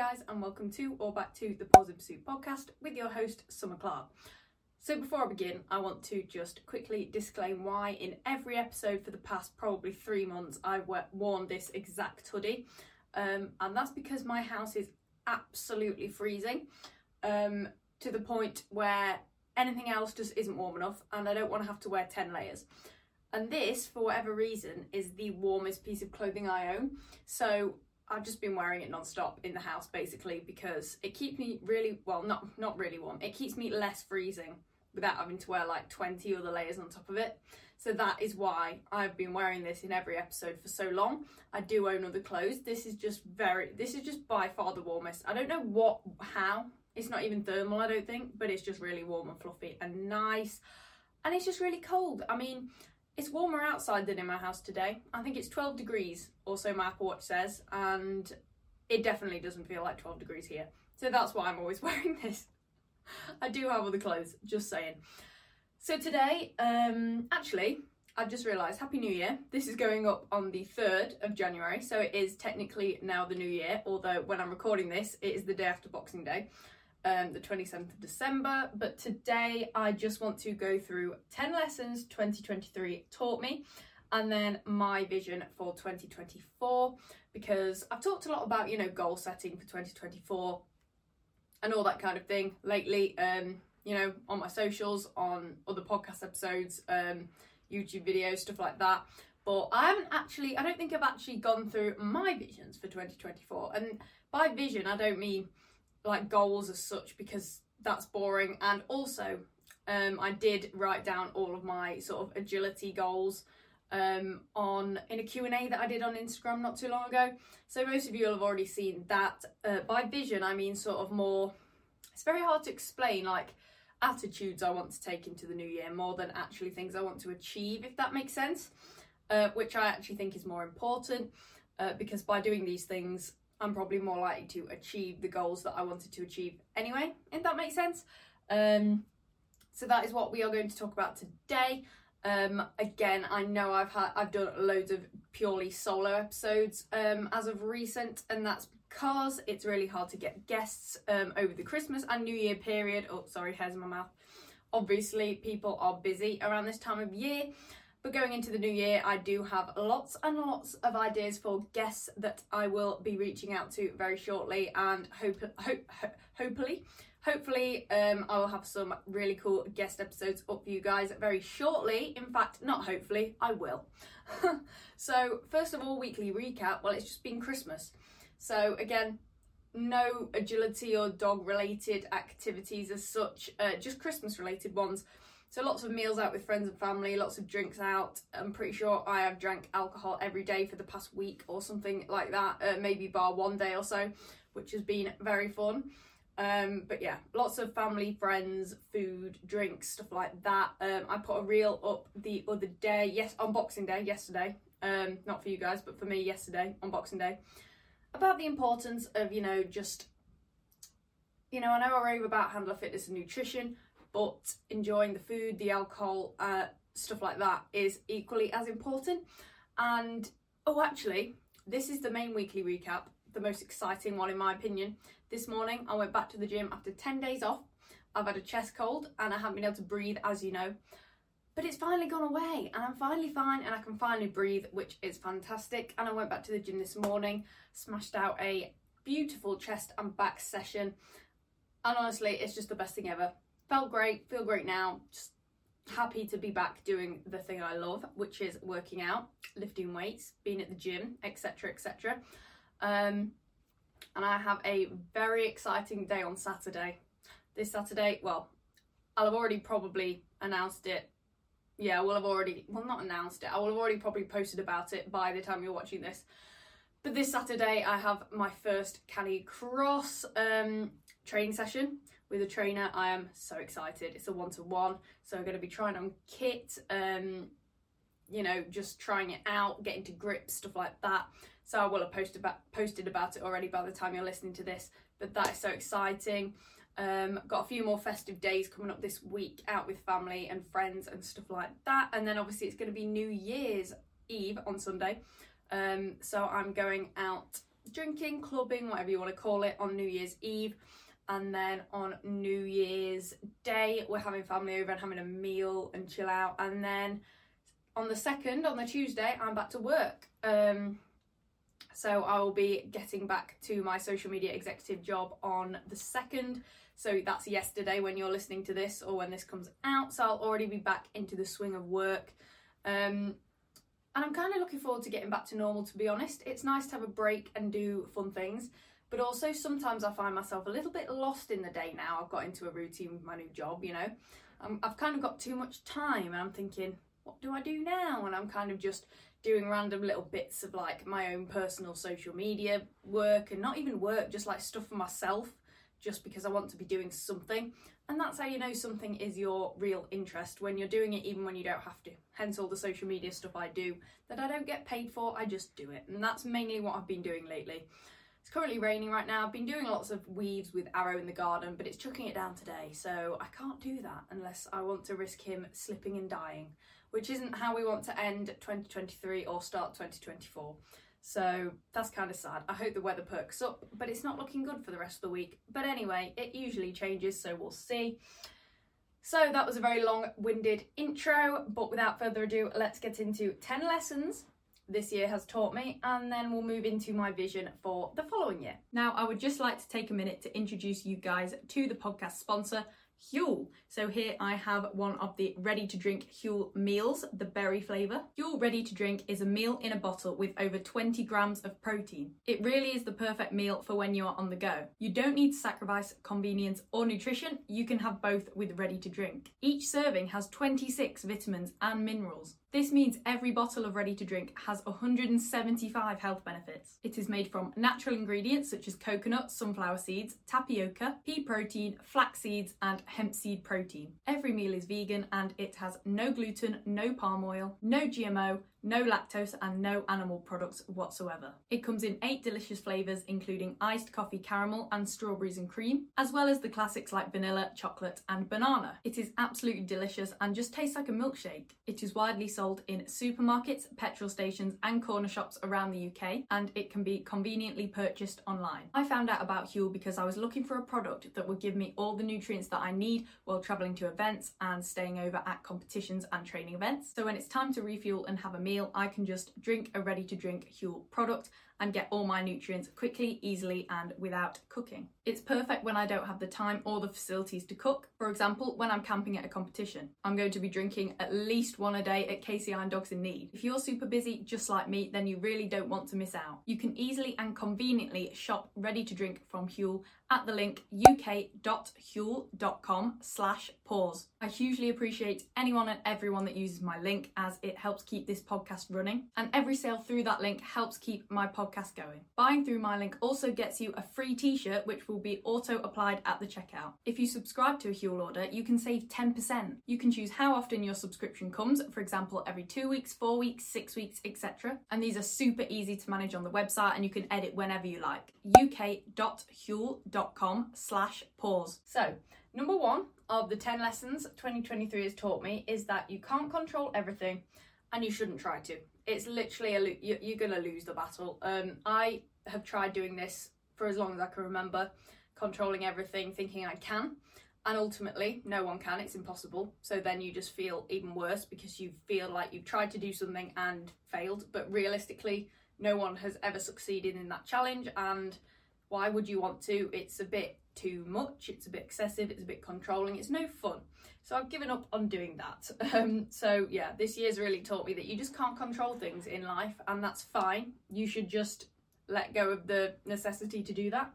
guys, and welcome to or back to the Paws Positive Pursuit podcast with your host, Summer Clark. So, before I begin, I want to just quickly disclaim why in every episode for the past probably three months I've worn this exact hoodie, um, and that's because my house is absolutely freezing um, to the point where anything else just isn't warm enough, and I don't want to have to wear 10 layers. And this, for whatever reason, is the warmest piece of clothing I own. So I've just been wearing it non-stop in the house basically because it keeps me really well not not really warm. It keeps me less freezing without having to wear like 20 other layers on top of it. So that is why I've been wearing this in every episode for so long. I do own other clothes. This is just very this is just by far the warmest. I don't know what how. It's not even thermal, I don't think, but it's just really warm and fluffy and nice. And it's just really cold. I mean, it's warmer outside than in my house today. I think it's 12 degrees, or so my Apple Watch says, and it definitely doesn't feel like 12 degrees here. So that's why I'm always wearing this. I do have other clothes, just saying. So today, um, actually, I've just realised Happy New Year. This is going up on the 3rd of January, so it is technically now the new year, although when I'm recording this, it is the day after Boxing Day um, the 27th of December. But today I just want to go through 10 lessons 2023 taught me and then my vision for 2024 because I've talked a lot about, you know, goal setting for 2024 and all that kind of thing lately, um, you know, on my socials, on other podcast episodes, um, YouTube videos, stuff like that. But I haven't actually, I don't think I've actually gone through my visions for 2024. And by vision, I don't mean like goals as such because that's boring. And also, um, I did write down all of my sort of agility goals um, on in a Q&A that I did on Instagram not too long ago. So most of you will have already seen that. Uh, by vision, I mean sort of more, it's very hard to explain, like attitudes I want to take into the new year more than actually things I want to achieve, if that makes sense, uh, which I actually think is more important. Uh, because by doing these things, I'm probably more likely to achieve the goals that I wanted to achieve anyway, if that makes sense. Um, so that is what we are going to talk about today. Um, again, I know I've had I've done loads of purely solo episodes um, as of recent, and that's because it's really hard to get guests um, over the Christmas and New Year period. Oh, sorry, hairs in my mouth. Obviously, people are busy around this time of year. But going into the new year, I do have lots and lots of ideas for guests that I will be reaching out to very shortly, and hope, hope, hopefully, hopefully, um, I will have some really cool guest episodes up for you guys very shortly. In fact, not hopefully, I will. so, first of all, weekly recap. Well, it's just been Christmas, so again, no agility or dog related activities as such, uh, just Christmas related ones. So lots of meals out with friends and family, lots of drinks out. I'm pretty sure I have drank alcohol every day for the past week or something like that, uh, maybe bar one day or so, which has been very fun. Um, but yeah, lots of family, friends, food, drinks, stuff like that. Um, I put a reel up the other day, yes, on Boxing Day, yesterday. Um, not for you guys, but for me, yesterday on Boxing Day, about the importance of you know just you know I know I rave about handler fitness and nutrition, but enjoying the food, the alcohol, uh, stuff like that is equally as important. And oh, actually, this is the main weekly recap, the most exciting one in my opinion. This morning, I went back to the gym after 10 days off. I've had a chest cold and I haven't been able to breathe, as you know. But it's finally gone away and I'm finally fine and I can finally breathe, which is fantastic. And I went back to the gym this morning, smashed out a beautiful chest and back session. And honestly, it's just the best thing ever felt great, feel great now. Just happy to be back doing the thing I love, which is working out, lifting weights, being at the gym, etc. etc. Um, and I have a very exciting day on Saturday. This Saturday, well, I'll have already probably announced it. Yeah, I will have already, well, not announced it. I will have already probably posted about it by the time you're watching this. But this Saturday, I have my first Canicross um, training session with a trainer. I am so excited. It's a one to one, so I'm going to be trying on kit, um, you know, just trying it out, getting to grips, stuff like that. So I will have posted about posted about it already by the time you're listening to this. But that is so exciting. Um, got a few more festive days coming up this week out with family and friends and stuff like that. And then obviously it's going to be New Year's Eve on Sunday. Um, so I'm going out drinking, clubbing, whatever you want to call it, on New Year's Eve. And then on New Year's Day, we're having family over and having a meal and chill out. And then on the second, on the Tuesday, I'm back to work. Um, so I will be getting back to my social media executive job on the second. So that's yesterday when you're listening to this or when this comes out. So I'll already be back into the swing of work. Um, and I'm kind of looking forward to getting back to normal, to be honest. It's nice to have a break and do fun things. But also, sometimes I find myself a little bit lost in the day now. I've got into a routine with my new job, you know. Um, I've kind of got too much time, and I'm thinking, what do I do now? And I'm kind of just doing random little bits of like my own personal social media work and not even work, just like stuff for myself, just because I want to be doing something. And that's how you know something is your real interest when you're doing it even when you don't have to. Hence all the social media stuff I do that I don't get paid for, I just do it. And that's mainly what I've been doing lately. It's currently raining right now. I've been doing lots of weaves with Arrow in the garden, but it's chucking it down today, so I can't do that unless I want to risk him slipping and dying which isn't how we want to end 2023 or start 2024. So that's kind of sad. I hope the weather perks up, but it's not looking good for the rest of the week. But anyway, it usually changes, so we'll see. So that was a very long winded intro, but without further ado, let's get into 10 lessons this year has taught me, and then we'll move into my vision for the following year. Now, I would just like to take a minute to introduce you guys to the podcast sponsor, Huel. So here I have one of the ready to drink Huel meals, the berry flavour. Huel ready to drink is a meal in a bottle with over 20 grams of protein. It really is the perfect meal for when you are on the go. You don't need to sacrifice convenience or nutrition, you can have both with ready to drink. Each serving has 26 vitamins and minerals. This means every bottle of ready to drink has 175 health benefits. It is made from natural ingredients such as coconut, sunflower seeds, tapioca, pea protein, flax seeds, and hemp seed protein. Every meal is vegan and it has no gluten, no palm oil, no GMO, no lactose and no animal products whatsoever. It comes in eight delicious flavours, including iced coffee caramel and strawberries and cream, as well as the classics like vanilla, chocolate, and banana. It is absolutely delicious and just tastes like a milkshake. It is widely sold in supermarkets, petrol stations, and corner shops around the UK, and it can be conveniently purchased online. I found out about Huel because I was looking for a product that would give me all the nutrients that I need while travelling to events and staying over at competitions and training events. So when it's time to refuel and have a meal, meal, I can just drink a ready to drink Huel product and get all my nutrients quickly, easily, and without cooking. It's perfect when I don't have the time or the facilities to cook. For example, when I'm camping at a competition, I'm going to be drinking at least one a day at KCI and Dogs in Need. If you're super busy, just like me, then you really don't want to miss out. You can easily and conveniently shop ready to drink from Huel at the link uk.huel.com slash paws. I hugely appreciate anyone and everyone that uses my link as it helps keep this podcast running and every sale through that link helps keep my podcast podcast going. Buying through my link also gets you a free t shirt which will be auto applied at the checkout. If you subscribe to a Huel order, you can save 10%. You can choose how often your subscription comes, for example, every two weeks, four weeks, six weeks, etc. And these are super easy to manage on the website and you can edit whenever you like. uk.huel.com slash paws. So, number one of the 10 lessons 2023 has taught me is that you can't control everything and you shouldn't try to it's literally a you're, you're gonna lose the battle. Um, I have tried doing this for as long as I can remember, controlling everything, thinking I can, and ultimately no one can. It's impossible. So then you just feel even worse because you feel like you've tried to do something and failed. But realistically, no one has ever succeeded in that challenge, and why would you want to? It's a bit too much. It's a bit excessive. It's a bit controlling. It's no fun. So I've given up on doing that. Um, so yeah, this year's really taught me that you just can't control things in life, and that's fine. You should just let go of the necessity to do that.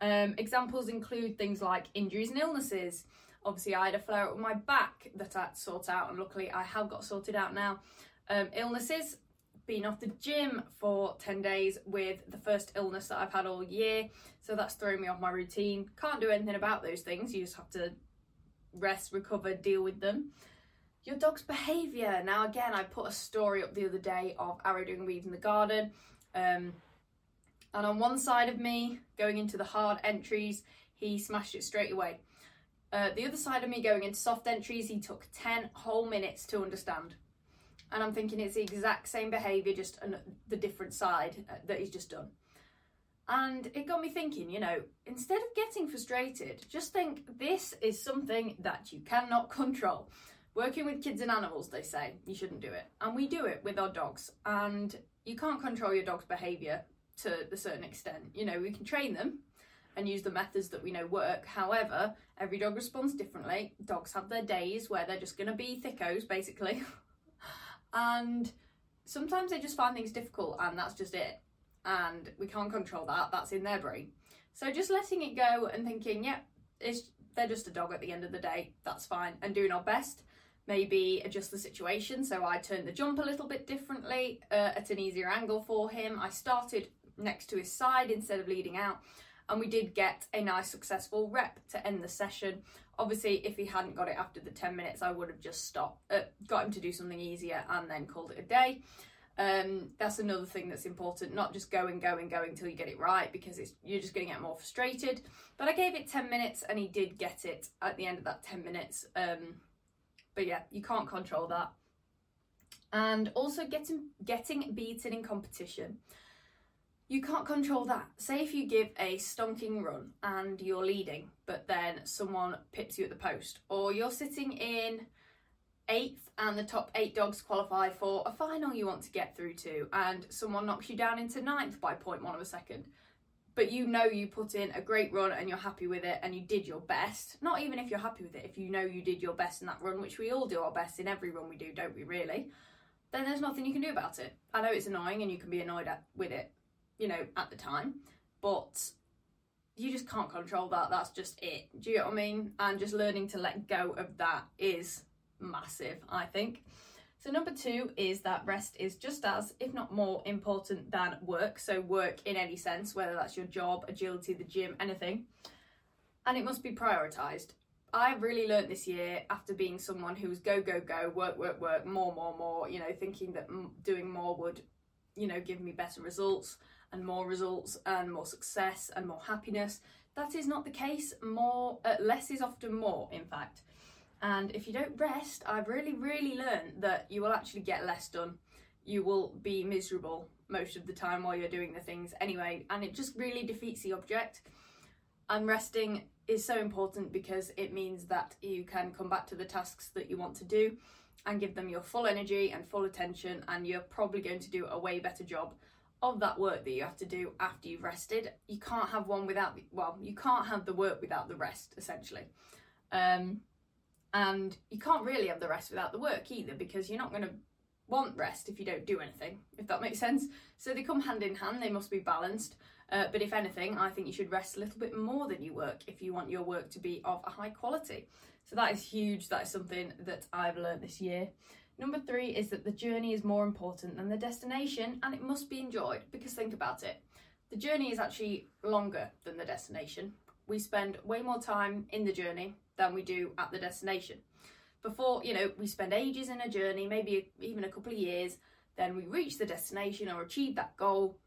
Um, examples include things like injuries and illnesses. Obviously, I had a flare up with my back that I had to sort out, and luckily I have got sorted out now. Um, illnesses, been off the gym for 10 days with the first illness that I've had all year, so that's throwing me off my routine. Can't do anything about those things, you just have to rest, recover, deal with them. Your dog's behaviour. Now, again, I put a story up the other day of Arrow doing weaves in the garden. Um, and on one side of me, going into the hard entries, he smashed it straight away. Uh, the other side of me going into soft entries, he took 10 whole minutes to understand. And I'm thinking it's the exact same behaviour, just an, the different side uh, that he's just done. And it got me thinking, you know, instead of getting frustrated, just think this is something that you cannot control. Working with kids and animals, they say, you shouldn't do it. And we do it with our dogs. And you can't control your dog's behaviour to a certain extent. You know, we can train them and use the methods that we know work. However, every dog responds differently. Dogs have their days where they're just going to be thickos, basically. and sometimes they just find things difficult, and that's just it. And we can't control that, that's in their brain. So just letting it go and thinking, yeah, it's, they're just a dog at the end of the day, that's fine, and doing our best maybe adjust the situation. So I turned the jump a little bit differently uh, at an easier angle for him. I started next to his side instead of leading out. And we did get a nice successful rep to end the session. Obviously, if he hadn't got it after the 10 minutes, I would have just stopped, uh, got him to do something easier and then called it a day. Um, that's another thing that's important, not just going, going, going till you get it right because it's, you're just going to get more frustrated. But I gave it 10 minutes and he did get it at the end of that 10 minutes. Um, but yeah, you can't control that. And also getting getting beaten in competition. You can't control that. Say if you give a stonking run and you're leading, but then someone pips you at the post, or you're sitting in eighth and the top eight dogs qualify for a final you want to get through to, and someone knocks you down into ninth by 0.1 of a second but you know you put in a great run and you're happy with it and you did your best. Not even if you're happy with it, if you know you did your best in that run, which we all do our best in every run we do, don't we, really? Then there's nothing you can do about it. I know it's annoying and you can be annoyed at, with it, you know, at the time, but you just can't control that. That's just it. Do you get what I mean? And just learning to let go of that is massive, I think. So, number two is that rest is just as, if not more, important than work. So, work in any sense, whether that's your job, agility, the gym, anything. And it must be prioritised. I've really learnt this year after being someone who was go, go, go, work, work, work, more, more, more, you know, thinking that doing more would, you know, give me better results and more results and more success and more happiness. That is not the case. More, uh, less is often more, in fact. And if you don't rest, I've really, really learned that you will actually get less done. You will be miserable most of the time while you're doing the things anyway, and it just really defeats the object. And resting is so important because it means that you can come back to the tasks that you want to do and give them your full energy and full attention, and you're probably going to do a way better job of that work that you have to do after you've rested. You can't have one without, the, well, you can't have the work without the rest, essentially. Um, and you can't really have the rest without the work either because you're not going to want rest if you don't do anything, if that makes sense. So they come hand in hand, they must be balanced. Uh, but if anything, I think you should rest a little bit more than you work if you want your work to be of a high quality. So that is huge. That is something that I've learned this year. Number three is that the journey is more important than the destination and it must be enjoyed because think about it. The journey is actually longer than the destination. We spend way more time in the journey than we do at the destination. Before, you know, we spend ages in a journey, maybe even a couple of years, then we reach the destination or achieve that goal,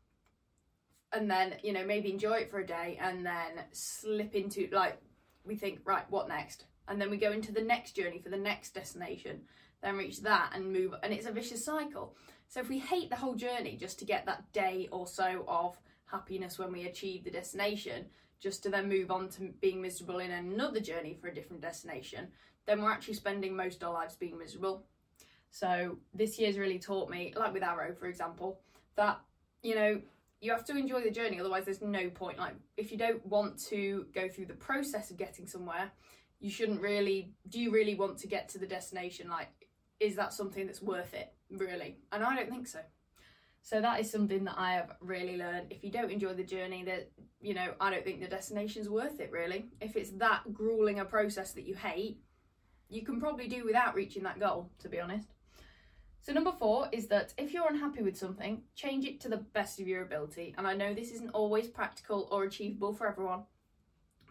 and then, you know, maybe enjoy it for a day and then slip into, like, we think, right, what next? And then we go into the next journey for the next destination, then reach that and move, and it's a vicious cycle. So if we hate the whole journey just to get that day or so of happiness when we achieve the destination, just to then move on to being miserable in another journey for a different destination, then we're actually spending most of our lives being miserable. So this year's really taught me, like with Arrow, for example, that you know you have to enjoy the journey. Otherwise, there's no point. Like if you don't want to go through the process of getting somewhere, you shouldn't really. Do you really want to get to the destination? Like, is that something that's worth it? Really? And I don't think so. So that is something that I have really learned. If you don't enjoy the journey, that you know, I don't think the destination's worth it really. If it's that grueling a process that you hate, you can probably do without reaching that goal, to be honest. So number four is that if you're unhappy with something, change it to the best of your ability. And I know this isn't always practical or achievable for everyone,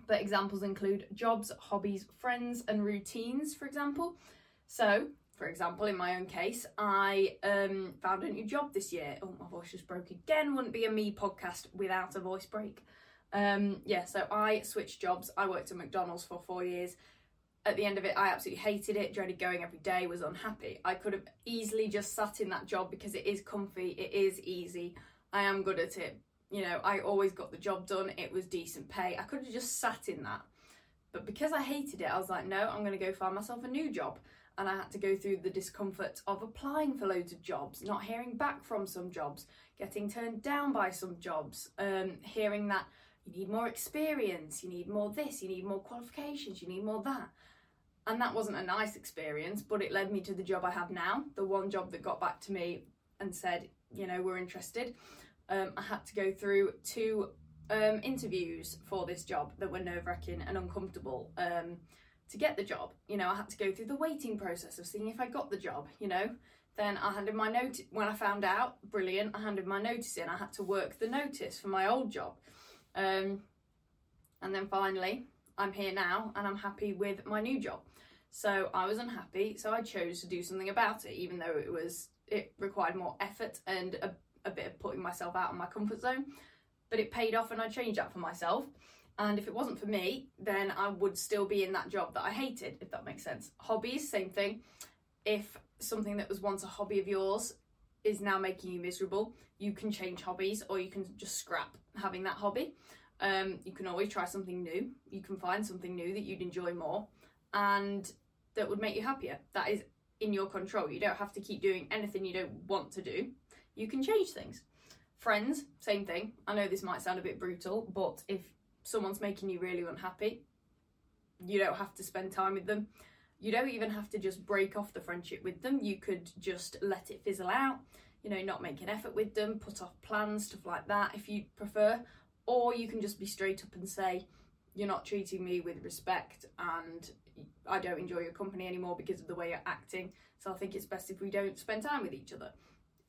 but examples include jobs, hobbies, friends, and routines, for example. So for example, in my own case, I um, found a new job this year. Oh, my voice just broke again. Wouldn't be a me podcast without a voice break. Um, yeah, so I switched jobs. I worked at McDonald's for four years. At the end of it, I absolutely hated it, dreaded going every day, was unhappy. I could have easily just sat in that job because it is comfy, it is easy, I am good at it. You know, I always got the job done. It was decent pay. I could have just sat in that. But because I hated it, I was like, no, I'm going to go find myself a new job. And I had to go through the discomfort of applying for loads of jobs, not hearing back from some jobs, getting turned down by some jobs, um, hearing that you need more experience, you need more this, you need more qualifications, you need more that. And that wasn't a nice experience, but it led me to the job I have now, the one job that got back to me and said, you know, we're interested. Um, I had to go through two um, interviews for this job that were nerve wracking and uncomfortable um, to get the job. You know, I had to go through the waiting process of seeing if I got the job, you know. Then I handed my note when I found out, brilliant, I handed my notice in. I had to work the notice for my old job. Um, and then finally, I'm here now and I'm happy with my new job. So I was unhappy, so I chose to do something about it, even though it was it required more effort and a, a bit of putting myself out of my comfort zone. But it paid off and I changed that for myself. And if it wasn't for me, then I would still be in that job that I hated, if that makes sense. Hobbies, same thing. If something that was once a hobby of yours is now making you miserable, you can change hobbies or you can just scrap having that hobby. Um, you can always try something new. You can find something new that you'd enjoy more and that would make you happier. That is in your control. You don't have to keep doing anything you don't want to do. You can change things. Friends, same thing. I know this might sound a bit brutal, but if someone's making you really unhappy, you don't have to spend time with them. You don't even have to just break off the friendship with them. You could just let it fizzle out, you know, not make an effort with them, put off plans, stuff like that if you prefer. Or you can just be straight up and say, you're not treating me with respect and I don't enjoy your company anymore because of the way you're acting. So I think it's best if we don't spend time with each other.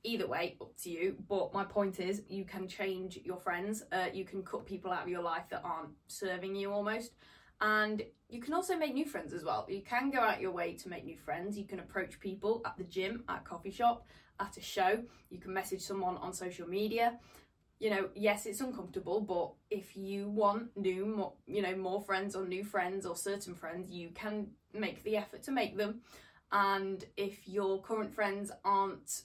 Either way, up to you. But my point is, you can change your friends. Uh, you can cut people out of your life that aren't serving you almost. And you can also make new friends as well. You can go out your way to make new friends. You can approach people at the gym, at coffee shop, at a show. You can message someone on social media you know, yes, it's uncomfortable, but if you want new, more, you know, more friends or new friends or certain friends, you can make the effort to make them. And if your current friends aren't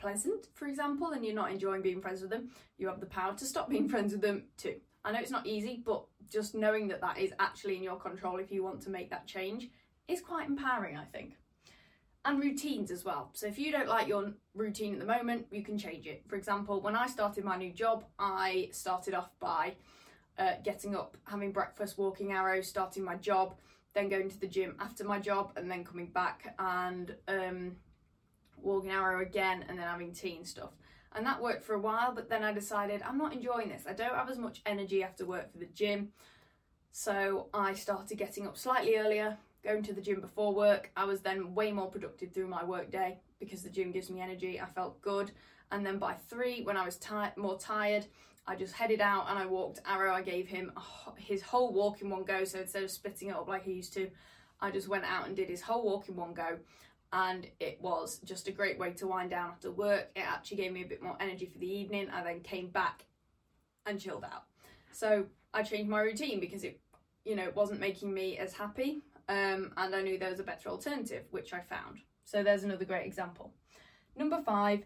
pleasant, for example, and you're not enjoying being friends with them, you have the power to stop being friends with them too. I know it's not easy, but just knowing that that is actually in your control if you want to make that change is quite empowering, I think and routines as well. So if you don't like your routine at the moment, you can change it. For example, when I started my new job, I started off by uh, getting up, having breakfast, walking arrow, starting my job, then going to the gym after my job, and then coming back and um, walking arrow again, and then having tea and stuff. And that worked for a while, but then I decided I'm not enjoying this. I don't have as much energy after work for the gym. So I started getting up slightly earlier, going to the gym before work. I was then way more productive through my work day because the gym gives me energy. I felt good. And then by three, when I was more tired, I just headed out and I walked Arrow. I gave him his whole walk in one go. So instead of splitting it up like he used to, I just went out and did his whole walk in one go. And it was just a great way to wind down after work. It actually gave me a bit more energy for the evening. I then came back and chilled out. So I changed my routine because it, you know, it wasn't making me as happy um, and I knew there was a better alternative, which I found. So there's another great example. Number five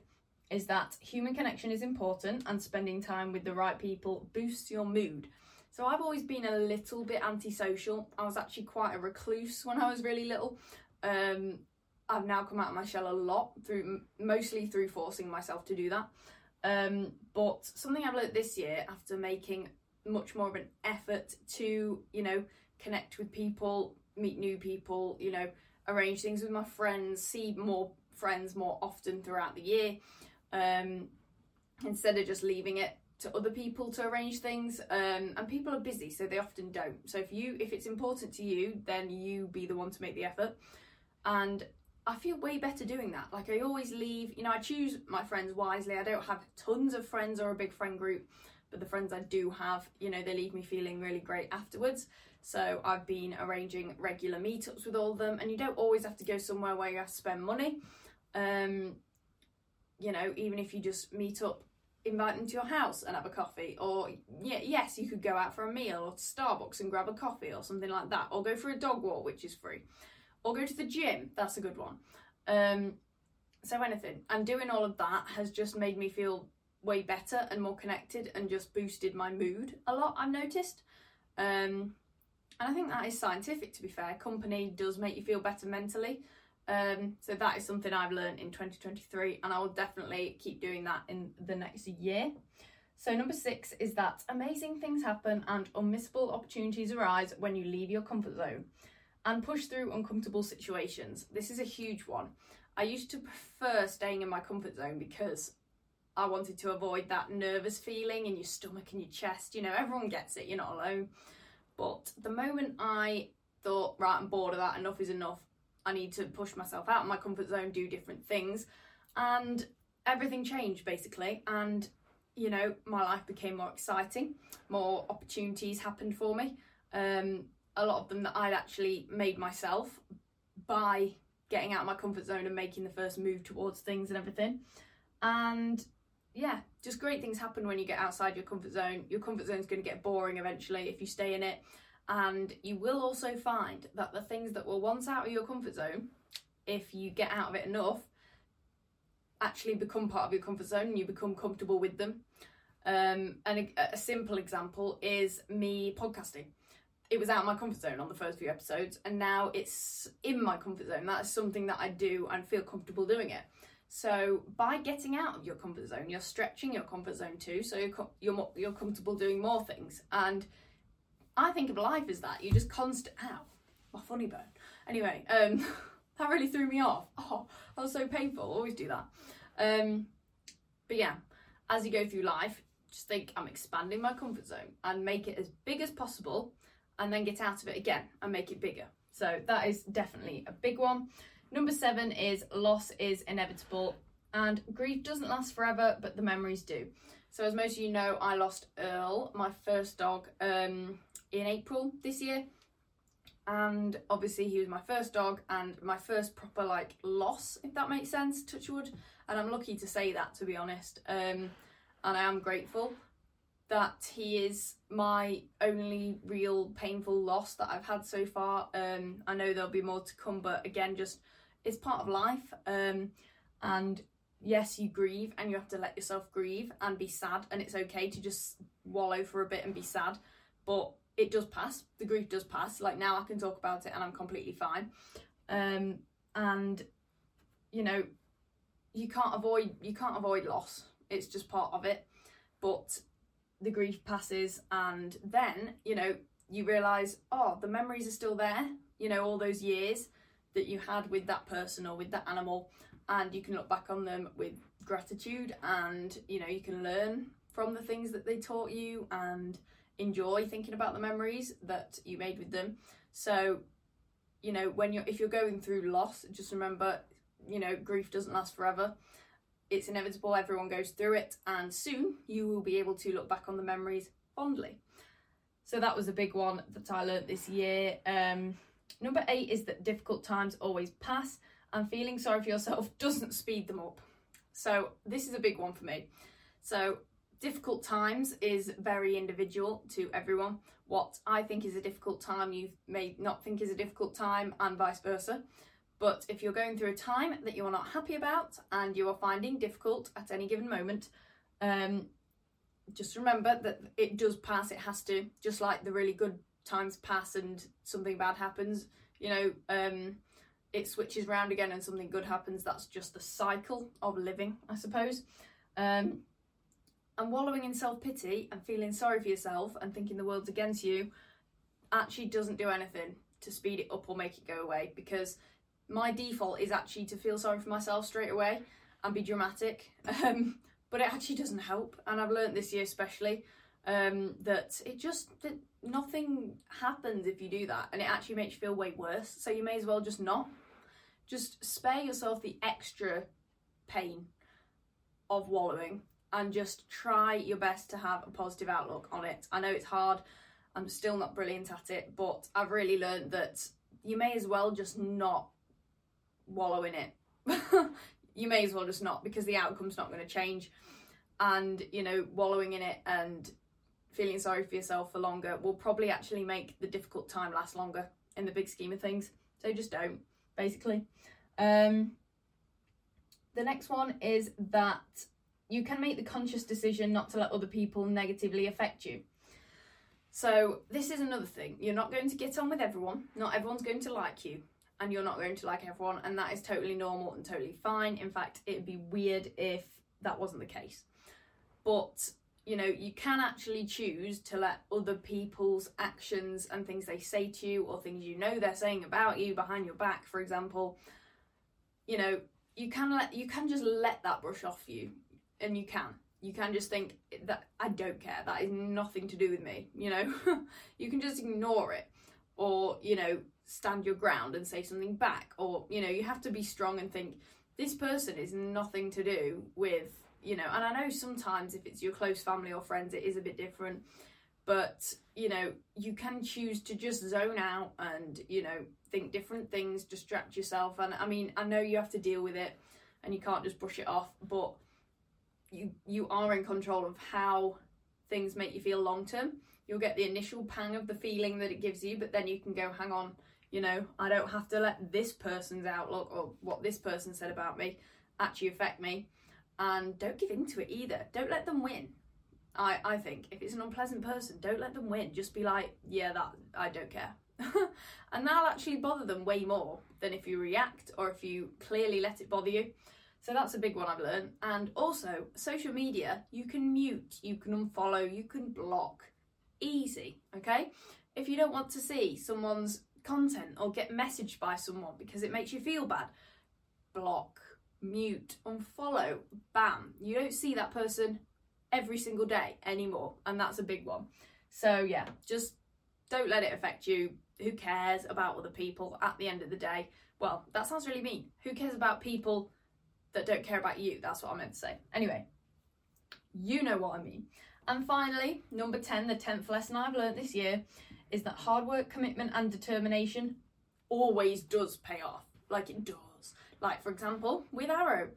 is that human connection is important and spending time with the right people boosts your mood. So I've always been a little bit antisocial. I was actually quite a recluse when I was really little. Um, I've now come out of my shell a lot through mostly through forcing myself to do that. Um, but something I've learned this year after making much more of an effort to, you know, connect with people, meet new people, you know, arrange things with my friends, see more friends more often throughout the year, um, instead of just leaving it to other people to arrange things. Um, and people are busy, so they often don't. So if you if it's important to you, then you be the one to make the effort. And I feel way better doing that. Like I always leave, you know, I choose my friends wisely. I don't have tons of friends or a big friend group, but the friends I do have, you know, they leave me feeling really great afterwards. So I've been arranging regular meetups with all of them, and you don't always have to go somewhere where you have to spend money. Um, you know, even if you just meet up, invite them to your house and have a coffee, or yeah, yes, you could go out for a meal or to Starbucks and grab a coffee or something like that, or go for a dog walk, which is free, or go to the gym. That's a good one. Um, so anything, and doing all of that has just made me feel way better and more connected and just boosted my mood a lot, I've noticed. Um, and I think that is scientific to be fair. Company does make you feel better mentally. Um, so that is something I've learned in 2023 and I will definitely keep doing that in the next year. So, number six is that amazing things happen and unmissable opportunities arise when you leave your comfort zone and push through uncomfortable situations. This is a huge one. I used to prefer staying in my comfort zone because I wanted to avoid that nervous feeling in your stomach and your chest. You know, everyone gets it, you're not alone. But the moment I thought, right, I'm bored of that, enough is enough, I need to push myself out of my comfort zone, do different things, and everything changed basically. And you know, my life became more exciting, more opportunities happened for me. Um, a lot of them that I'd actually made myself by getting out of my comfort zone and making the first move towards things and everything. And yeah, just great things happen when you get outside your comfort zone. Your comfort zone is going to get boring eventually if you stay in it. And you will also find that the things that were once out of your comfort zone, if you get out of it enough, actually become part of your comfort zone and you become comfortable with them. Um, and a, a simple example is me podcasting. It was out of my comfort zone on the first few episodes, and now it's in my comfort zone. That is something that I do and feel comfortable doing it. So by getting out of your comfort zone, you're stretching your comfort zone too. So you're you're more, you're comfortable doing more things. And I think of life as that. You just constant. Ow, my funny bone. Anyway, um, that really threw me off. Oh, that was so painful. Always do that. Um, but yeah, as you go through life, just think I'm expanding my comfort zone and make it as big as possible, and then get out of it again and make it bigger. So that is definitely a big one. Number seven is loss is inevitable, and grief doesn't last forever, but the memories do. So, as most of you know, I lost Earl, my first dog, um, in April this year and obviously he was my first dog and my first proper like loss if that makes sense touchwood and i'm lucky to say that to be honest um, and i am grateful that he is my only real painful loss that i've had so far um, i know there'll be more to come but again just it's part of life um, and yes you grieve and you have to let yourself grieve and be sad and it's okay to just wallow for a bit and be sad but it does pass. The grief does pass. Like now, I can talk about it and I'm completely fine. Um, and you know, you can't avoid you can't avoid loss. It's just part of it. But the grief passes, and then you know you realize, oh, the memories are still there. You know, all those years that you had with that person or with that animal, and you can look back on them with gratitude, and you know you can learn from the things that they taught you and enjoy thinking about the memories that you made with them. So, you know, when you're if you're going through loss, just remember, you know, grief doesn't last forever. It's inevitable, everyone goes through it, and soon you will be able to look back on the memories fondly. So that was a big one that I learnt this year. Um, number eight is that difficult times always pass, and feeling sorry for yourself doesn't speed them up. So this is a big one for me. So difficult times is very individual to everyone. What I think is a difficult time, you may not think is a difficult time, and vice versa. But if you're going through a time that you are not happy about and you are finding difficult at any given moment, um, just remember that it does pass. It has to, just like the really good times pass and something bad happens. You know, um, it switches round again and something good happens. That's just the cycle of living, I suppose. Um, and wallowing in self pity and feeling sorry for yourself and thinking the world's against you actually doesn't do anything to speed it up or make it go away because my default is actually to feel sorry for myself straight away and be dramatic. Um, but it actually doesn't help. And I've learned this year especially um, that it just that nothing happens if you do that, and it actually makes you feel way worse. So you may as well just not. Just spare yourself the extra pain of wallowing and just try your best to have a positive outlook on it. I know it's hard, I'm still not brilliant at it, but I've really learned that you may as well just not wallow in it. you may as well just not because the outcome's not going to change. And, you know, wallowing in it and feeling sorry for yourself for longer will probably actually make the difficult time last longer in the big scheme of things. So just don't, basically. Um, the next one is that you can make the conscious decision not to let other people negatively affect you. So, this is another thing. You're not going to get on with everyone, not everyone's going to like you, and you're not going to like everyone, and that is totally normal and totally fine. In fact, it'd be weird if that wasn't the case. But you know, you can actually choose to let other people's actions and things they say to you, or things you know they're saying about you behind your back, for example, you know, you can let you can just let that brush off you, and you can. You can just think that I don't care. That is nothing to do with me. You know, you can just ignore it, or you know, stand your ground and say something back, or you know, you have to be strong and think this person is nothing to do with you know, and I know sometimes if it's your close family or friends, it is a bit different. But, you know, you can choose to just zone out and, you know, think different things, distract yourself. And I mean, I know you have to deal with it and you can't just brush it off, but you you are in control of how things make you feel long term. You'll get the initial pang of the feeling that it gives you, but then you can go, hang on, you know, I don't have to let this person's outlook or what this person said about me actually affect me and don't give in to it either. Don't let them win. I, I think if it's an unpleasant person, don't let them win. Just be like, yeah, that I don't care. and that'll actually bother them way more than if you react or if you clearly let it bother you. So that's a big one I've learned. And also, social media, you can mute, you can unfollow, you can block. Easy, okay? If you don't want to see someone's content or get messaged by someone because it makes you feel bad, block mute, unfollow, bam. You don't see that person every single day anymore, and that's a big one. So, yeah, just don't let it affect you. Who cares about other people at the end of the day? Well, that sounds really mean. Who cares about people that don't care about you? That's what I meant to say. Anyway, you know what I mean. And finally, number 10, the 10th lesson I've learned this year is that hard work, commitment, and determination always does pay off. Like it does. Like, for example, with Arrow.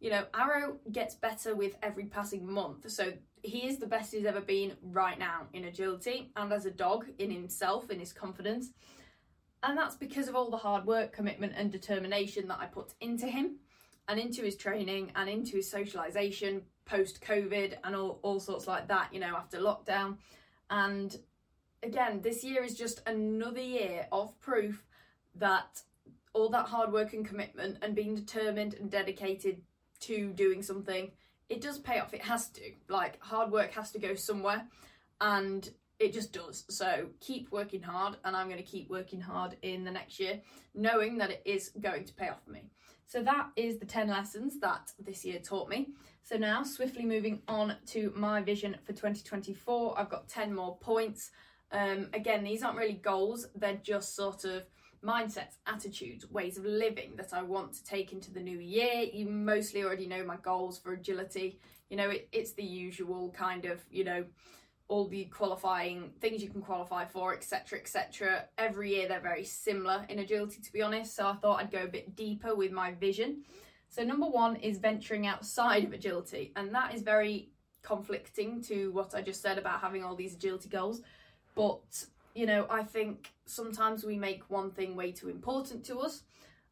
You know, Arrow gets better with every passing month. So he is the best he's ever been right now in agility and as a dog in himself, in his confidence. And that's because of all the hard work, commitment, and determination that I put into him and into his training and into his socialization post COVID and all, all sorts like that, you know, after lockdown. And again, this year is just another year of proof that all that hard work and commitment and being determined and dedicated to doing something, it does pay off. It has to. Like, hard work has to go somewhere, and it just does. So, keep working hard, and I'm going to keep working hard in the next year, knowing that it is going to pay off for me. So, that is the 10 lessons that this year taught me. So, now swiftly moving on to my vision for 2024, I've got 10 more points. Um, again, these aren't really goals, they're just sort of mindsets, attitudes, ways of living that I want to take into the new year. You mostly already know my goals for agility. You know, it, it's the usual kind of, you know, all the qualifying things you can qualify for, etc., etc. Every year they're very similar in agility, to be honest. So I thought I'd go a bit deeper with my vision. So, number one is venturing outside of agility, and that is very conflicting to what I just said about having all these agility goals. But you know, I think sometimes we make one thing way too important to us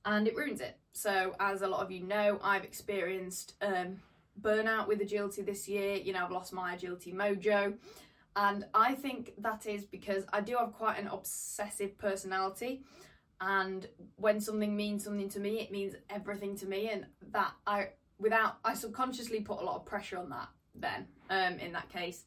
and it ruins it. So, as a lot of you know, I've experienced um, burnout with agility this year. You know, I've lost my agility mojo. And I think that is because I do have quite an obsessive personality. And when something means something to me, it means everything to me. And that I, without, I subconsciously put a lot of pressure on that then, um, in that case.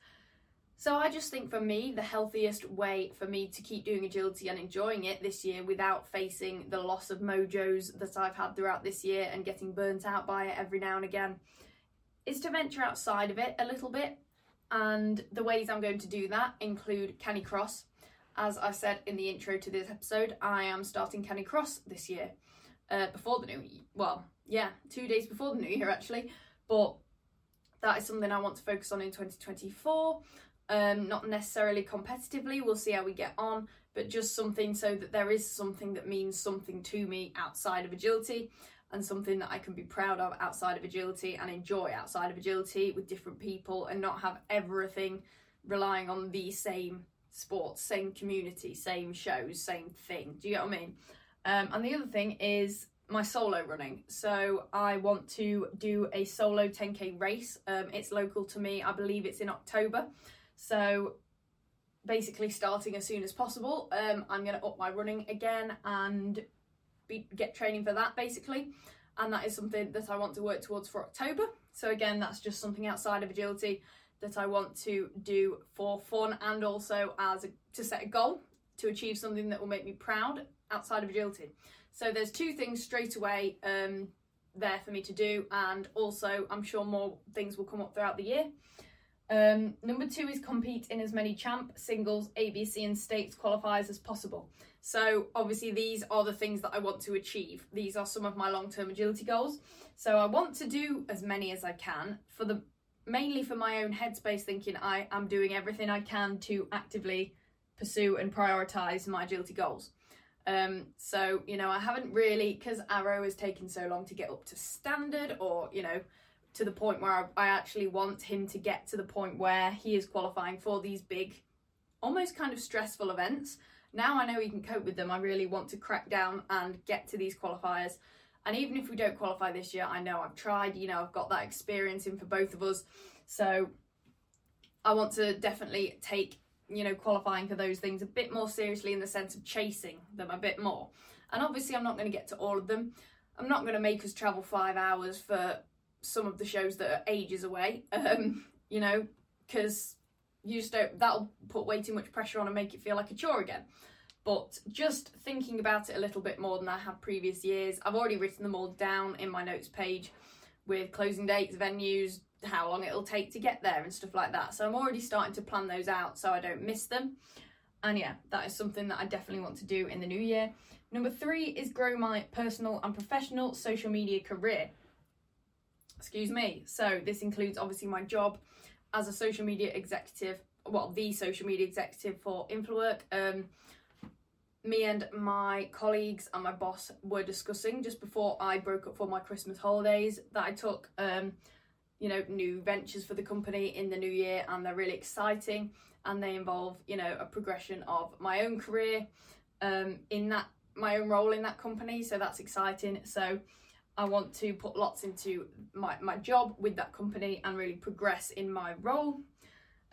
So I just think for me, the healthiest way for me to keep doing agility and enjoying it this year without facing the loss of mojos that I've had throughout this year and getting burnt out by it every now and again is to venture outside of it a little bit. And the ways I'm going to do that include Canicross. As I said in the intro to this episode, I am starting Canicross this year. Uh, before the new year. well, yeah, two days before the new year actually. But that is something I want to focus on in 2024 um, not necessarily competitively, we'll see how we get on, but just something so that there is something that means something to me outside of agility and something that I can be proud of outside of agility and enjoy outside of agility with different people and not have everything relying on the same sports, same community, same shows, same thing. Do you get what I mean? Um, and the other thing is my solo running. So I want to do a solo 10k race. Um, it's local to me. I believe it's in October. So basically starting as soon as possible. Um, I'm going to up my running again and be, get training for that basically. And that is something that I want to work towards for October. So again, that's just something outside of agility that I want to do for fun and also as a, to set a goal to achieve something that will make me proud outside of agility. So there's two things straight away um, there for me to do, and also I'm sure more things will come up throughout the year. Um, number two is compete in as many champ, singles, ABC, and states qualifiers as possible. So obviously these are the things that I want to achieve. These are some of my long-term agility goals. So I want to do as many as I can for the mainly for my own headspace thinking I am doing everything I can to actively pursue and prioritize my agility goals. Um, so, you know, I haven't really, because Arrow has taken so long to get up to standard or, you know, to the point where I, I actually want him to get to the point where he is qualifying for these big, almost kind of stressful events. Now I know he can cope with them. I really want to crack down and get to these qualifiers. And even if we don't qualify this year, I know I've tried, you know, I've got that experience in for both of us. So I want to definitely take you know, qualifying for those things a bit more seriously in the sense of chasing them a bit more. And obviously, I'm not going to get to all of them. I'm not going to make us travel five hours for some of the shows that are ages away, um, you know, because you just don't, that'll put way too much pressure on and make it feel like a chore again. But just thinking about it a little bit more than I have previous years, I've already written them all down in my notes page with closing dates, venues, how long it'll take to get there and stuff like that. So I'm already starting to plan those out so I don't miss them. And yeah, that is something that I definitely want to do in the new year. Number three is grow my personal and professional social media career. Excuse me. So this includes obviously my job as a social media executive, well, the social media executive for InfluWork. Um, me and my colleagues and my boss were discussing just before I broke up for my Christmas holidays that I took. Um, you know new ventures for the company in the new year and they're really exciting and they involve you know a progression of my own career um, in that my own role in that company so that's exciting so i want to put lots into my, my job with that company and really progress in my role.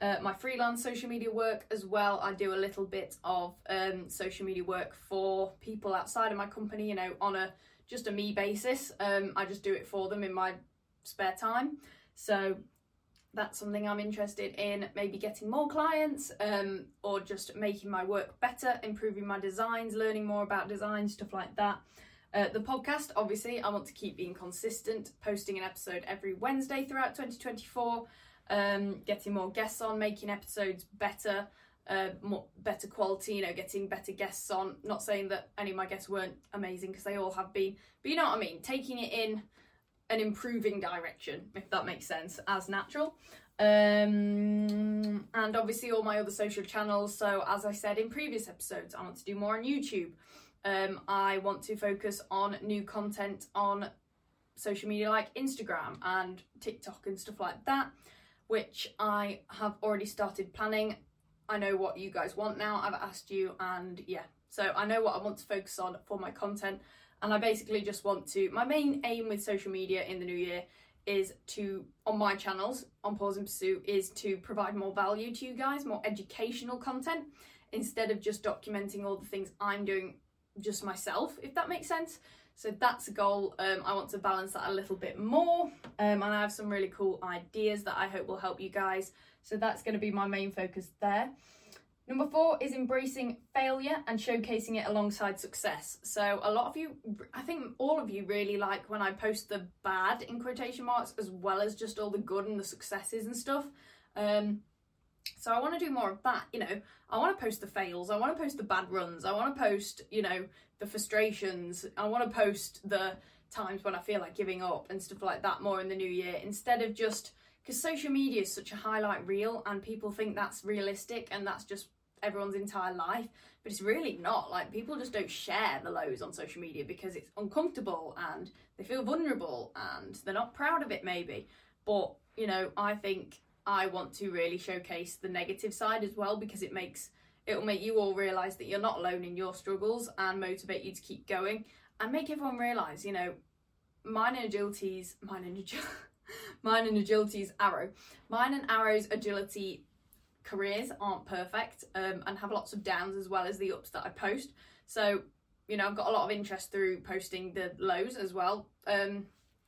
Uh, my freelance social media work as well i do a little bit of um, social media work for people outside of my company you know on a just a me basis. Um, i just do it for them in my spare time. So that's something I'm interested in, maybe getting more clients um, or just making my work better, improving my designs, learning more about design, stuff like that. Uh, the podcast, obviously, I want to keep being consistent, posting an episode every Wednesday throughout 2024, um, getting more guests on, making episodes better, uh, more better quality, you know, getting better guests on. Not saying that any of my guests weren't amazing because they all have been, but you know what I mean, taking it in an improving direction, if that makes sense, as natural. Um, and obviously, all my other social channels. So, as I said in previous episodes, I want to do more on YouTube. Um, I want to focus on new content on social media like Instagram and TikTok and stuff like that, which I have already started planning. I know what you guys want now. I've asked you, and yeah, so I know what I want to focus on for my content and I basically just want to. My main aim with social media in the new year is to, on my channels, on Paws in Pursuit, is to provide more value to you guys, more educational content, instead of just documenting all the things I'm doing just myself, if that makes sense. So that's a goal. Um, I want to balance that a little bit more, um, and I have some really cool ideas that I hope will help you guys. So that's going to be my main focus there. Number four is embracing failure and showcasing it alongside success. So, a lot of you, I think all of you really like when I post the bad in quotation marks as well as just all the good and the successes and stuff. Um, so, I want to do more of that. You know, I want to post the fails, I want to post the bad runs, I want to post, you know, the frustrations, I want to post the times when I feel like giving up and stuff like that more in the new year instead of just because social media is such a highlight reel and people think that's realistic and that's just everyone's entire life, but it's really not. Like people just don't share the lows on social media because it's uncomfortable and they feel vulnerable and they're not proud of it maybe. But, you know, I think I want to really showcase the negative side as well because it makes it'll make you all realize that you're not alone in your struggles and motivate you to keep going and make everyone realise, you know, mine and agility's mine and agility, mine and agility's arrow, mine and arrow's agility careers aren't perfect um, and have lots of downs as well as the ups that I post. So, you know, I've got a lot of interest through posting the lows as well um,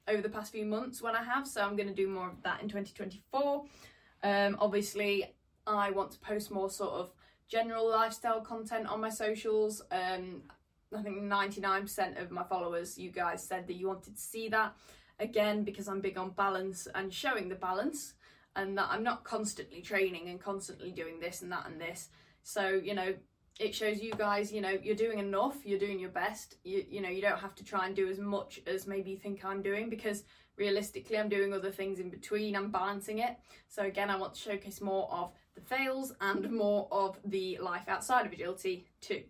over the past few months when I have. So I'm going to do more of that in 2024. Um, obviously, I want to post more sort of general lifestyle content on my socials. Um, I think 99% of my followers, you guys said that you wanted to see that. Again, because I'm big on balance and showing the balance and that I'm not constantly training and constantly doing this and that and this. So, you know, it shows you guys, you know, you're doing enough, you're doing your best. You you know, you don't have to try and do as much as maybe you think I'm doing because realistically I'm doing other things in between, I'm balancing it. So again, I want to showcase more of the fails and more of the life outside of agility too.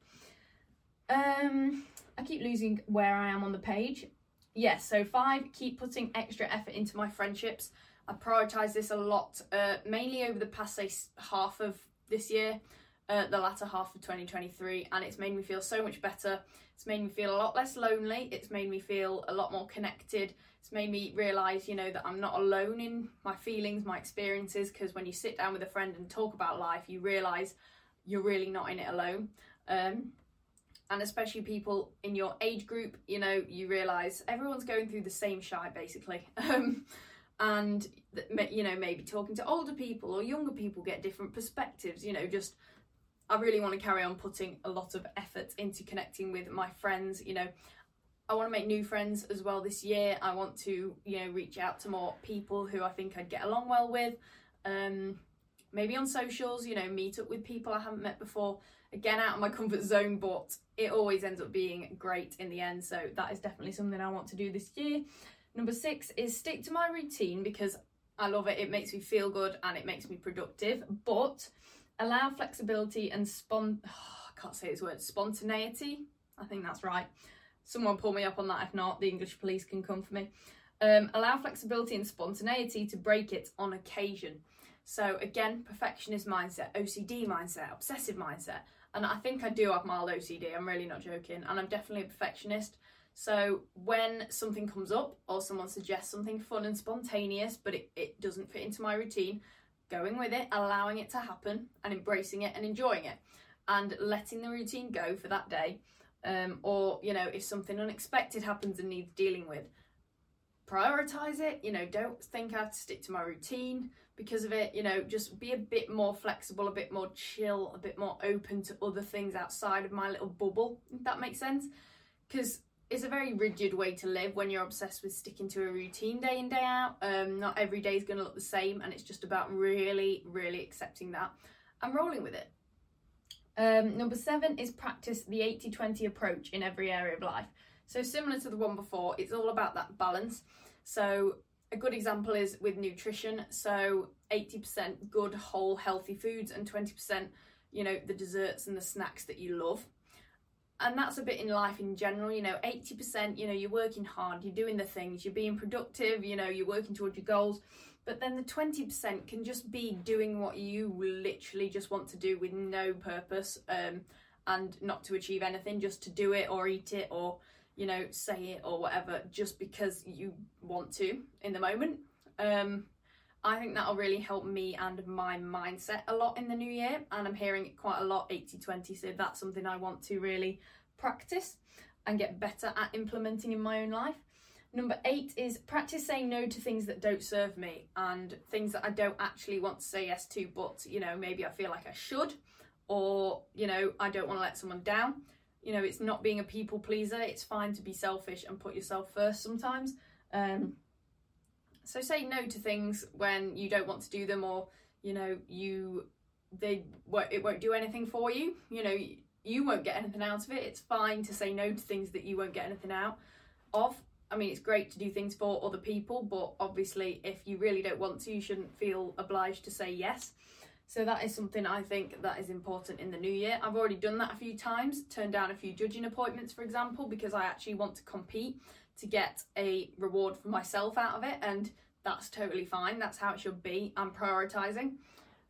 Um I keep losing where I am on the page. Yes, so five, keep putting extra effort into my friendships. I prioritise this a lot, uh, mainly over the past say half of this year, uh, the latter half of 2023, and it's made me feel so much better. It's made me feel a lot less lonely. It's made me feel a lot more connected. It's made me realise, you know, that I'm not alone in my feelings, my experiences. Because when you sit down with a friend and talk about life, you realise you're really not in it alone. Um, and especially people in your age group, you know, you realise everyone's going through the same shite basically. Um, and you know maybe talking to older people or younger people get different perspectives you know just i really want to carry on putting a lot of effort into connecting with my friends you know. I want to make new friends as well this year. I want to you know reach out to more people who i think i'd get along well with. Um maybe on socials you know meet up with people i haven't met before. Again out of my comfort zone but it always ends up being great in the end so that is definitely something i want to do this year. Number six is stick to my routine because I love it. It makes me feel good and it makes me productive, but allow flexibility and spon. Oh, I can't say this word. Spontaneity. I think that's right. Someone pull me up on that. If not, the English police can come for me. Um, allow flexibility and spontaneity to break it on occasion. So again, perfectionist mindset, OCD mindset, obsessive mindset, and I think I do have mild OCD. I'm really not joking, and I'm definitely a perfectionist. So when something comes up or someone suggests something fun and spontaneous, but it, it doesn't fit into my routine, going with it, allowing it to happen and embracing it and enjoying it and letting the routine go for that day. Um, or, you know, if something unexpected happens and needs dealing with, prioritize it. You know, don't think I have to stick to my routine because of it. You know, just be a bit more flexible, a bit more chill, a bit more open to other things outside of my little bubble, if that makes sense. Because it's a very rigid way to live when you're obsessed with sticking to a routine day in day out. Um, not every day is going to look the same and it's just about really really accepting that and rolling with it. Um, number seven is practice the 80-20 approach in every area of life. So similar to the one before it's all about that balance. So a good example is with nutrition. So 80% good whole healthy foods and 20% you know the desserts and the snacks that you love and that's a bit in life in general you know 80% you know you're working hard you're doing the things you're being productive you know you're working towards your goals. But then the 20% can just be doing what you literally just want to do with no purpose um, and not to achieve anything just to do it or eat it or you know say it or whatever just because you want to in the moment. Um, I think that'll really help me and my mindset a lot in the new year. And I'm hearing it quite a lot 80 20. So that's something I want to really practice and get better at implementing in my own life. Number eight is practice saying no to things that don't serve me and things that I don't actually want to say yes to, but you know, maybe I feel like I should, or you know, I don't want to let someone down. You know, it's not being a people pleaser, it's fine to be selfish and put yourself first sometimes. Um, so say no to things when you don't want to do them, or you know you they it won't do anything for you. You know you won't get anything out of it. It's fine to say no to things that you won't get anything out of. I mean, it's great to do things for other people, but obviously, if you really don't want to, you shouldn't feel obliged to say yes. So that is something I think that is important in the new year. I've already done that a few times, turned down a few judging appointments, for example, because I actually want to compete to get a reward for myself out of it, and that's totally fine. That's how it should be. I'm prioritizing.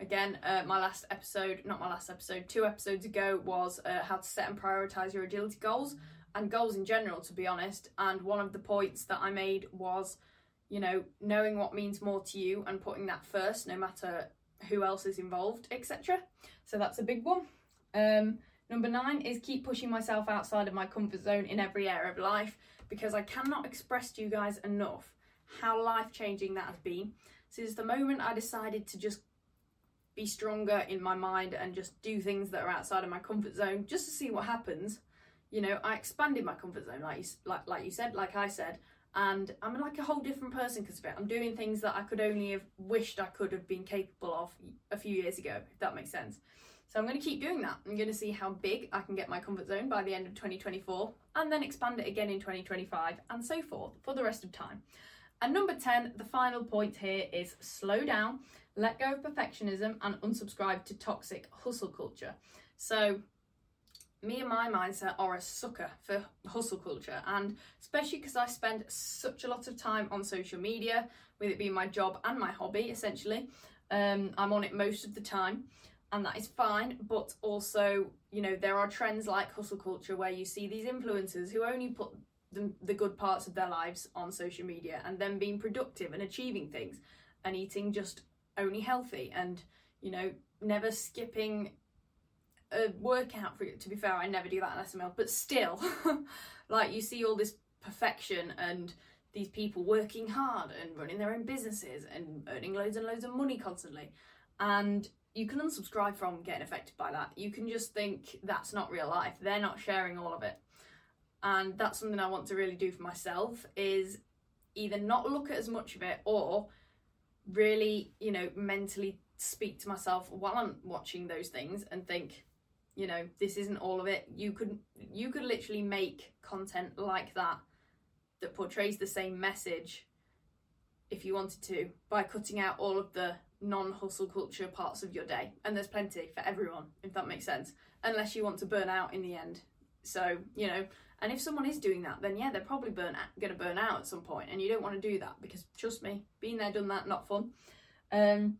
Again, uh, my last episode, not my last episode, two episodes ago was uh, how to set and prioritize your agility goals. and goals in general, to be honest. And one of the points that I made was, you know, knowing what means more to you and putting that first, no matter who else is involved, etc. So that's a big one. Um, number nine is keep pushing myself outside of my comfort zone in every area of life because I cannot express to you guys enough how life changing that has been since the moment I decided to just be stronger in my mind and just do things that are outside of my comfort zone just to see what happens. You know, I expanded my comfort zone, like you, like like you said, like I said, and I'm like a whole different person because of it. I'm doing things that I could only have wished I could have been capable of a few years ago, if that makes sense. So I'm going to keep doing that. I'm going to see how big I can get my comfort zone by the end of 2024 and then expand it again in 2025 and so forth for the rest of time. And number 10, the final point here is slow down, let go of perfectionism, and unsubscribe to toxic hustle culture. So, me and my mindset are a sucker for hustle culture, and especially because I spend such a lot of time on social media, with it being my job and my hobby essentially. Um, I'm on it most of the time, and that is fine, but also, you know, there are trends like hustle culture where you see these influencers who only put the, the good parts of their lives on social media and then being productive and achieving things and eating just only healthy and you know never skipping a workout for to be fair i never do that in i'm but still like you see all this perfection and these people working hard and running their own businesses and earning loads and loads of money constantly. And you can unsubscribe from getting affected by that. You can just think that's not real life. They're not sharing all of it. And that's something I want to really do for myself is either not look at as much of it or really, you know, mentally speak to myself while I'm watching those things and think, you know, this isn't all of it. You could you could literally make content like that that portrays the same message if you wanted to by cutting out all of the non-hustle culture parts of your day and there's plenty for everyone if that makes sense unless you want to burn out in the end so you know and if someone is doing that, then yeah, they're probably burn going to burn out at some point, and you don't want to do that because trust me, being there, done that, not fun. Um,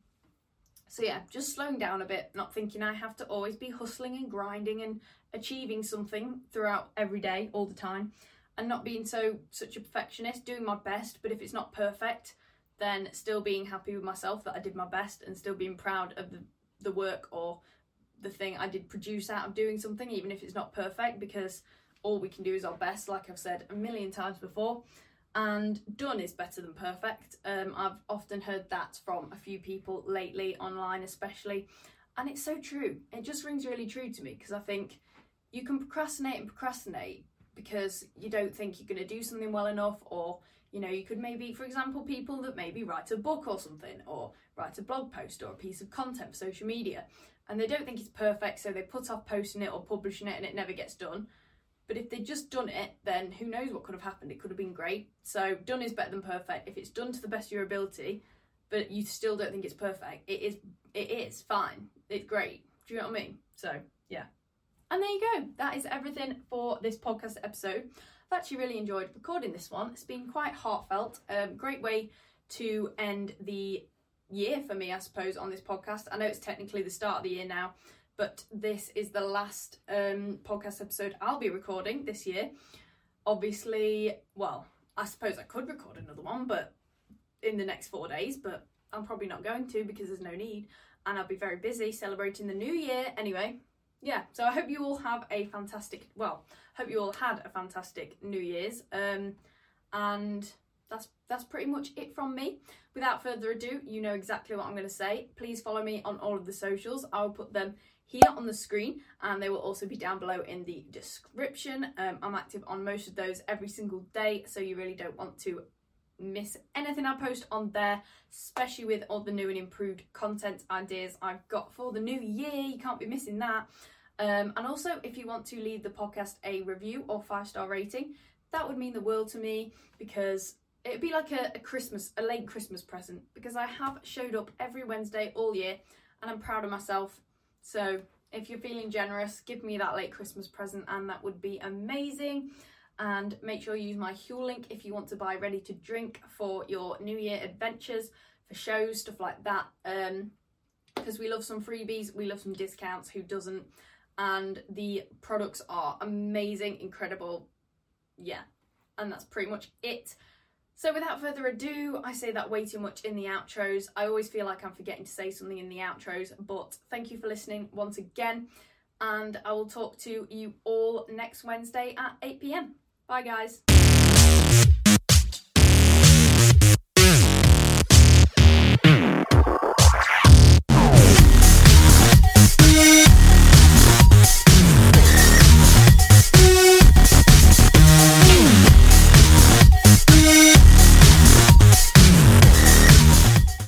so yeah, just slowing down a bit, not thinking I have to always be hustling and grinding and achieving something throughout every day, all the time, and not being so such a perfectionist. Doing my best, but if it's not perfect, then still being happy with myself that I did my best and still being proud of the, the work or the thing I did produce out of doing something, even if it's not perfect, because all we can do is our best, like I've said a million times before. And done is better than perfect. Um, I've often heard that from a few people lately, online especially. And it's so true. It just rings really true to me because I think you can procrastinate and procrastinate because you don't think you're going to do something well enough or you know you could maybe for example people that maybe write a book or something or write a blog post or a piece of content for social media and they don't think it's perfect so they put off posting it or publishing it and it never gets done but if they'd just done it, then who knows what could have happened? It could have been great. So done is better than perfect. If it's done to the best of your ability, but you still don't think it's perfect, it is it is fine. It's great. Do you know what I mean? So yeah. And there you go. That is everything for this podcast episode. I've actually really enjoyed recording this one. It's been quite heartfelt. Um, great way to end the year for me, I suppose, on this podcast. I know it's technically the start of the year now, but this is the last um, podcast episode I'll be recording this year. Obviously, well, I suppose I could record another one, but in the next four days, but I'm probably not going to because there's no need, and I'll be very busy celebrating the new year anyway. Yeah, so I hope you all have a fantastic, well, hope you all had a fantastic New Year's. Um, and that's that's pretty much it from me. Without further ado, you know exactly what I'm going to say. Please follow me on all of the socials. I'll put them here on the screen and they will also be down below in the description. Um, I'm active on most of those every single day, so you really don't want to miss anything I post on there, especially with all the new and improved content ideas I've got for the new year. You can't be missing that. Um, and also, if you want to leave the podcast a review or five star rating, that would mean the world to me because it'd be like a, a Christmas, a late Christmas present because I have showed up every Wednesday all year and I'm proud of myself so if you're feeling generous, give me that late Christmas present and that would be amazing. And make sure you use my Huel link if you want to buy ready to drink for your New Year adventures, for shows, stuff like that. Um, because we love some freebies, we love some discounts, who doesn't? And the products are amazing, incredible, yeah, and that's pretty much it. So without further ado, I say that way too much in the outros. I always feel like I'm forgetting to say something in the outros, but thank you for listening once again, and I will talk to you all next Wednesday at 8 pm. Bye, guys.